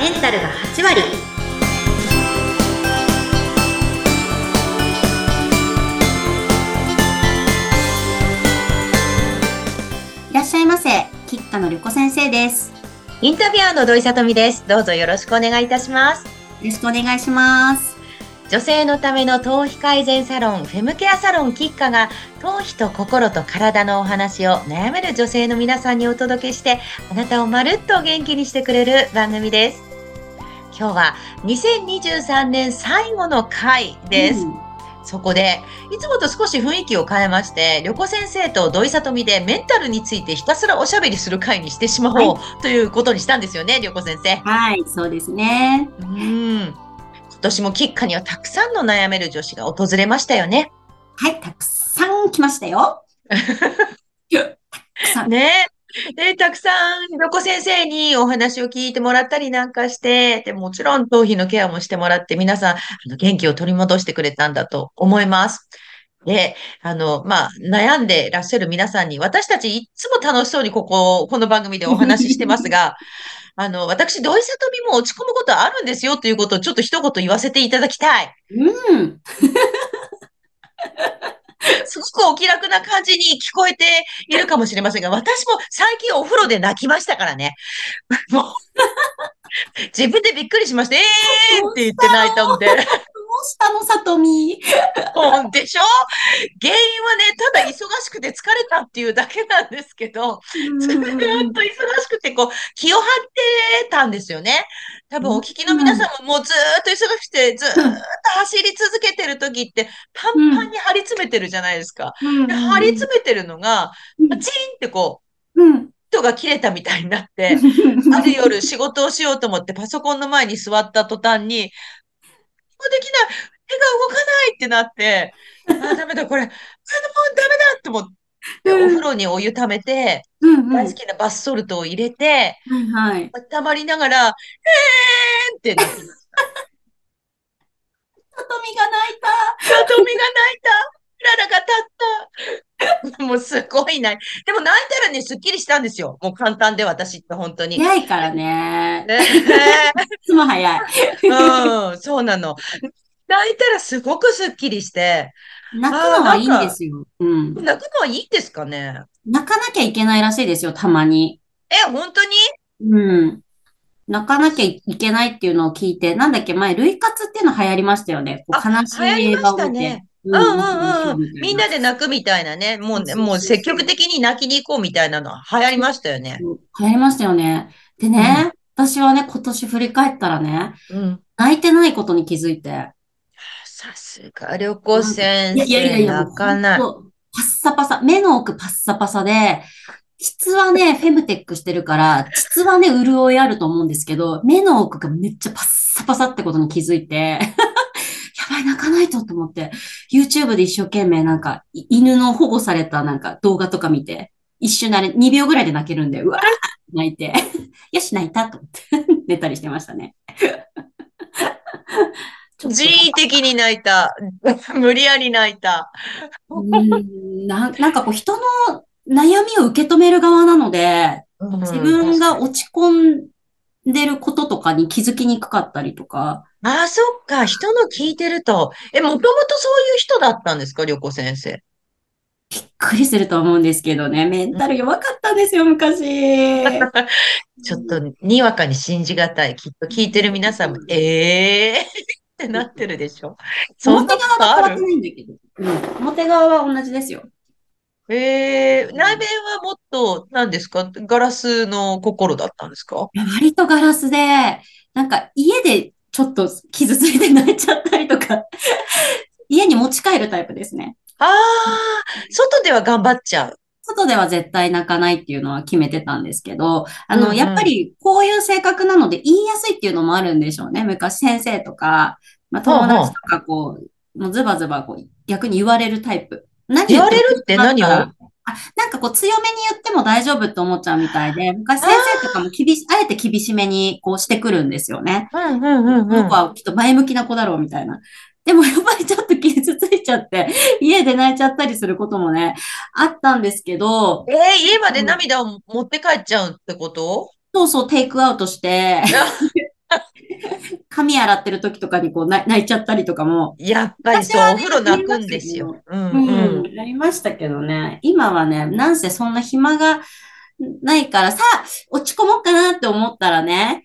メンタルが8割いらっしゃいませ吉川のりこ先生ですインタビュアーの土井さとみです。どうぞよろしくお願いいたします。よろしくお願いします女性のための頭皮改善サロン、フェムケアサロンキッカが、頭皮と心と体のお話を悩める女性の皆さんにお届けして、あなたをまるっと元気にしてくれる番組です。今日は2023年最後の回です。うんそこで、いつもと少し雰囲気を変えまして、旅子先生と土井さとみでメンタルについてひたすらおしゃべりする会にしてしまおう、ということにしたんですよね、旅子先生。はいそうですねうん。今年もキッカにはたくさんの悩める女子が訪れましたよね。はいたくさん来ましたよ たくさんねで、たくさん、旅子先生にお話を聞いてもらったりなんかして、で、もちろん頭皮のケアもしてもらって、皆さん、あの、元気を取り戻してくれたんだと思います。で、あの、まあ、悩んでらっしゃる皆さんに、私たちいつも楽しそうにここ、この番組でお話ししてますが、あの、私、土井さとみも落ち込むことあるんですよということをちょっと一言言わせていただきたい。うん すごくお気楽な感じに聞こえているかもしれませんが、私も最近お風呂で泣きましたからね。もう、自分でびっくりしました。えーって言って泣いたんで。したのさとみ？でしょ？原因はね、ただ忙しくて疲れたっていうだけなんですけど、ずーっと忙しくて、こう、気を張ってたんですよね。多分お聞きの皆さんももうずーっと忙しくて、ずーっと走り続けてる時って、パンパンに張り詰めてるじゃないですか。で張り詰めてるのが、パチンってこう、うん。糸が切れたみたいになって、ある夜仕事をしようと思ってパソコンの前に座った途端に、できない手が動かないってなって、あー、ダメだ、これ、あの、もうダメだと思って、お風呂にお湯溜めて、うんうん大好きなバスソルトを入れて、はいはい。溜まりながら、えーんってなってました。さとみが泣いた。さとみが泣いた。クララが立った。もうすごいない。でも泣いたらね、すっきりしたんですよ。もう簡単で私って本当に。ね早いからね。えいつも早い。うん、そうなの。泣いたらすごくすっきりして、泣くのはいいんですよ。うん。泣くのはいいんですかね？泣かなきゃいけないらしいですよ、たまに。え、本当に？うん。泣かなきゃいけないっていうのを聞いて、なんだっけ、前、類活っていうの流行りましたよね。こうあ悲しい流行りま映画を見てしたね。ううんうんうん。みんなでで泣くみたいなね。もうね、もう積極的に泣きに行こうみたいなの流行りましたよね。流行りましたよね。でね、私はね、今年振り返ったらね、うん。泣いてないことに気づいて。さすが旅行先いやいやいやい生、や、泣かない。パッサパサ、目の奥パッサパサで、質はね、フェムテックしてるから、質はね、潤いあると思うんですけど、目の奥がめっちゃパッサパサってことに気づいて、やばい、泣かないとと思って、YouTube で一生懸命なんか、い犬の保護されたなんか動画とか見て、一瞬であれ2秒ぐらいで泣けるんで、うわ泣いて、よし、泣いたと思って、寝たりしてましたね。人為的に泣いた。無理やり泣いた。うーんな、なんかこう人の悩みを受け止める側なので、自分が落ち込んでることとかに気づきにくかったりとか、ああ、そっか。人の聞いてると。え、もともとそういう人だったんですか、旅行先生。びっくりすると思うんですけどね、メンタル弱かったんですよ、昔。ちょっと、にわかに信じがたい。きっと聞いてる皆さんも、ええーってなってるでしょ。そんな表ことある？側が変わってないんだけど。うん。表側は同じですよ。ええー内面はもっと、何ですか？ガラスの心だったんですか？割とガラスで、なんか家でちょっと傷ついて泣いちゃったりとか、家に持ち帰るタイプですね。ああ、外では頑張っちゃう。外では絶対泣かないっていうのは決めてたんですけど、あの、うんうんやっぱりこういう性格なので言いやすいっていうのもあるんでしょうね。昔先生とか、まあ、友達とかこう、もうズバズバこう逆に言われるタイプ。何言われるって何を？あ、なんかこう強めに言っても大丈夫って思っちゃうみたいで、昔先生とかも厳し、あえて厳しめにこうしてくるんですよね。うんうんうんうん。この子はきっと前向きな子だろうみたいな。でもやっぱりちょっと傷ついちゃって、家で泣いちゃったりすることもね、あったんですけど、えー家まで涙を持って帰っちゃうってこと？そうそうテイクアウトして、髪洗ってる時とかにこう泣いちゃったりとかも、やっぱりそう、お風呂泣くんですよ。うんうん。うん、なりましたけどね。今はね、なんせそんな暇がないから、さあ、落ち込もうかなって思ったらね、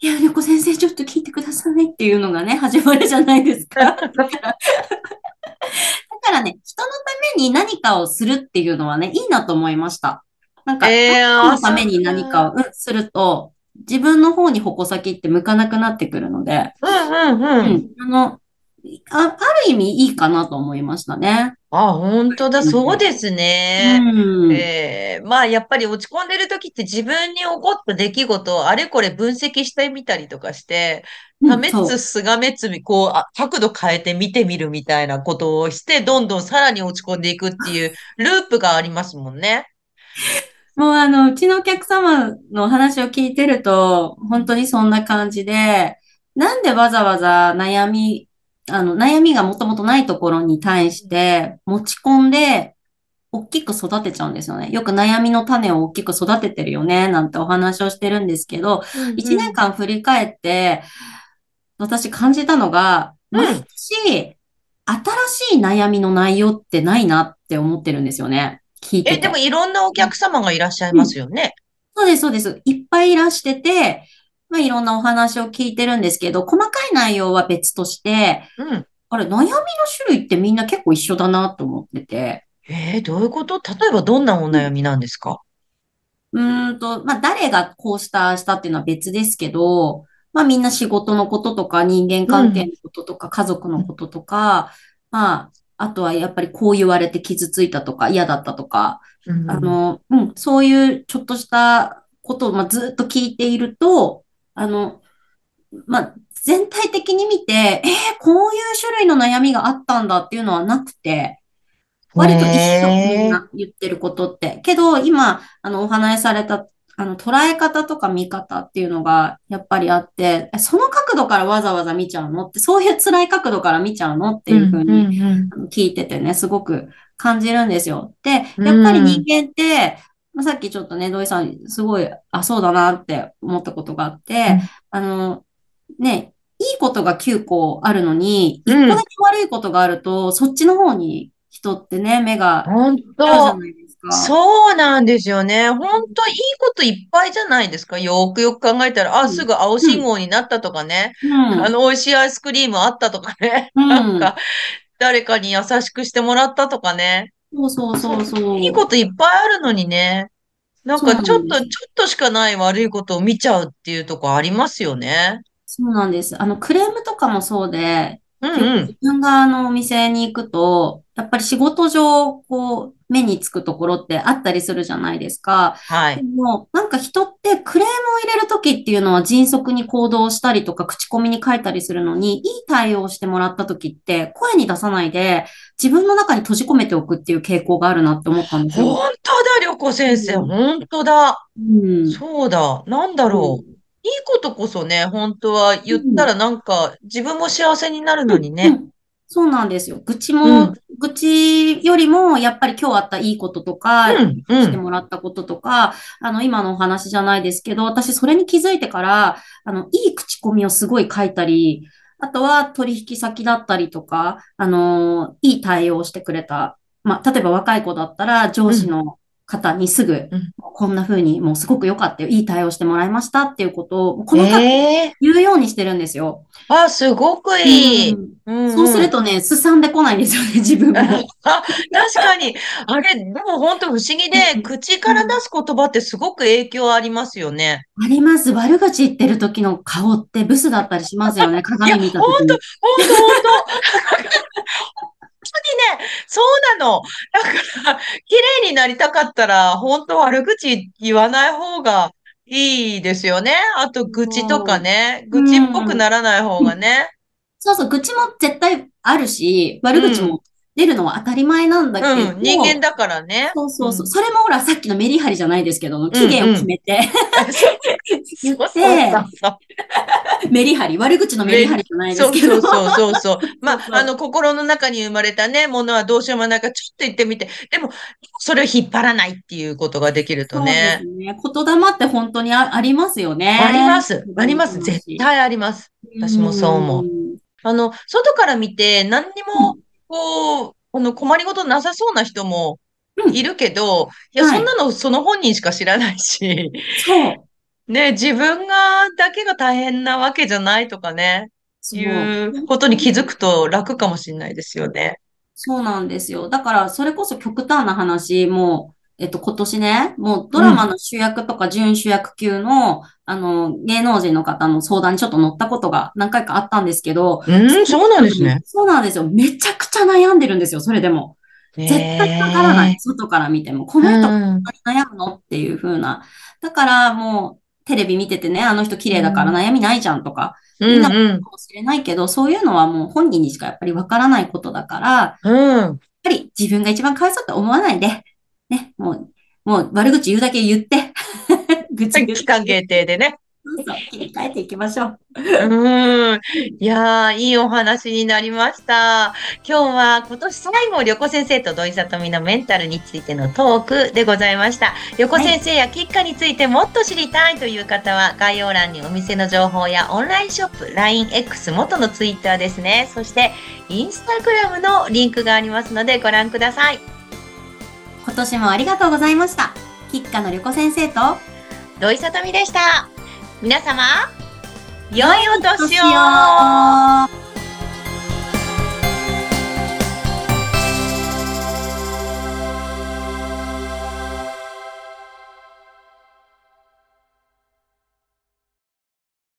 いや、猫先生ちょっと聞いてくださいっていうのがね、始まるじゃないですか。だからね、人のために何かをするっていうのはね、いいなと思いました。なんか、えー、人のために何かを、うん、すると、自分の方に矛先って向かなくなってくるので、うんうんうん。うん、あのあ、ある意味いいかなと思いましたね。あ、本当だ、そうですね。うん、えー、まあ、やっぱり落ち込んでる時って自分に起こった出来事をあれこれ分析してみたりとかして、ためつ、すがめつ、こうあ、角度変えて見てみるみたいなことをして、どんどんさらに落ち込んでいくっていうループがありますもんね。もうあの、うちのお客様の話を聞いてると、本当にそんな感じで、なんでわざわざ悩み、あの、悩みがもともとないところに対して持ち込んで、大きく育てちゃうんですよね。よく悩みの種を大きく育ててるよね、なんてお話をしてるんですけど、一、うん、年間振り返って、私感じたのが、毎年、新しい悩みの内容ってないなって思ってるんですよね。聞いてえ、でもいろんなお客様がいらっしゃいますよね。そうです、そうです。いっぱいいらしてて、まあ、いろんなお話を聞いてるんですけど、細かい内容は別として、うん。あれ、悩みの種類ってみんな結構一緒だなと思ってて。えー、どういうこと？例えばどんなお悩みなんですか？うーんと、まあ、誰がこうした、したっていうのは別ですけど、まあ、みんな仕事のこととか、人間関係のこととか、家族のこととか、まあ、あとはやっぱりこう言われて傷ついたとか嫌だったとか、うん、あの、うん、そういうちょっとしたことを、まあ、ずっと聞いていると、あの、まあ、全体的に見て、えー、こういう種類の悩みがあったんだっていうのはなくて、割と一緒みんな言ってることって。けど、今、あの、お話しされたあの、捉え方とか見方っていうのがやっぱりあって、その角度からわざわざ見ちゃうのって、そういう辛い角度から見ちゃうのっていうふうに聞いててね、すごく感じるんですよ。で、やっぱり人間って、まあ、さっきちょっとね、土井さん、すごい、あ、そうだなって思ったことがあって、あの、ね、いいことが9個あるのに、1個だけ悪いことがあると、そっちの方に人ってね、目が、本当じゃないか。そうなんですよね。本当いいこといっぱいじゃないですか。よくよく考えたら、あ、すぐ青信号になったとかね。うん、あの、美味しいアイスクリームあったとかね。うん、なんか、誰かに優しくしてもらったとかね。そうそうそうそう。いいこといっぱいあるのにね。なんかちょっと、ちょっとしかない悪いことを見ちゃうっていうとこありますよね。そうなんです。あの、クレームとかもそうで、うんうん、自分があのお店に行くと、やっぱり仕事上、こう、目につくところってあったりするじゃないですか。はい。でも、なんか人ってクレームを入れるときっていうのは迅速に行動したりとか、口コミに書いたりするのに、いい対応してもらったときって、声に出さないで、自分の中に閉じ込めておくっていう傾向があるなって思ったんですよ。本当だ、りょこ先生。本当だ。うん。そうだ。なんだろう。いいことこそね、本当は言ったらなんか自分も幸せになるのにね。うんうんそうなんですよ。愚痴も、うん、愚痴よりも、やっぱり今日あったいいこととか、うん、してもらったこととか、あの、今のお話じゃないですけど、私それに気づいてから、あの、いい口コミをすごい書いたり、あとは取引先だったりとか、あの、いい対応してくれた。まあ、例えば若い子だったら、上司の方にすぐ、こんな風にもうすごく良かったよ。いい対応してもらいましたっていうことを、この方言うようにしてるんですよ。えー、あ、すごくいい、うんうんうん、そうするとね、すさんでこないんですよね、自分も。あ確かに。あれ、でも本当不思議で、口から出す言葉ってすごく影響ありますよね。あります。悪口言ってる時の顔ってブスだったりしますよね、鏡見た時に。本当本当本当にね、そうなの。だから、綺麗になりたかったら、本当悪口言わない方がいいですよね。あと、愚痴とかね。愚痴っぽくならない方がね。そうそう、愚痴も絶対あるし、悪口も出るのは当たり前なんだけど、うん、人間だからね。そうそうそう。うんそれもほら、さっきのメリハリじゃないですけど、期限を決めて、うってそうそうメリハリ、悪口のメリハリじゃないですけど。そうそうそうそう。まあ、あの、心の中に生まれたね、ものはどうしようもないから、ちょっと言ってみて。でも、それを引っ張らないっていうことができるとそうでねす。ね。言霊って本当にあありますよね。あります。あります。絶対あります。私もそう思うあの、外から見て、何にも、こう、あの、困りごとなさそうな人もうんいるけど、いや、はいそんなのその本人しか知らないし。ね、自分が、だけが大変なわけじゃないとかね、そういうことに気づくと楽かもしれないですよね。そうなんですよ。だから、それこそ極端な話、もう、えっと、今年ね、もうドラマの主役とか準主役級の、あの、芸能人の方の相談にちょっと乗ったことが何回かあったんですけど、うん、そうなんですね。そうなんですよ。めちゃくちゃ悩んでるんですよ、それでも。絶対わからない。外から見ても。この人、うん悩むの？っていう風な。だからもう、テレビ見ててね、あの人綺麗だから悩みないじゃんとか、うん、うん、かもしれないけど、そういうのはもう本人にしかやっぱりわからないことだから、うん。やっぱり自分が一番かわいそうって思わないで、ね、もう、もう悪口言うだけ言って、愚痴言って期間限定でね。そうそう切り替えていきましょう。うん。いやー、いいお話になりました。今日は今年最後、旅子先生と土井さとみのメンタルについてのトークでございました。旅子先生や吉花についてもっと知りたいという方は、概要欄にお店の情報やオンラインショップ、LINEX 元のツイッターですね。そして、インスタグラムのリンクがありますのでご覧ください。今年もありがとうございました。吉花の旅子先生と、土井さとみでした。皆様、良いお年を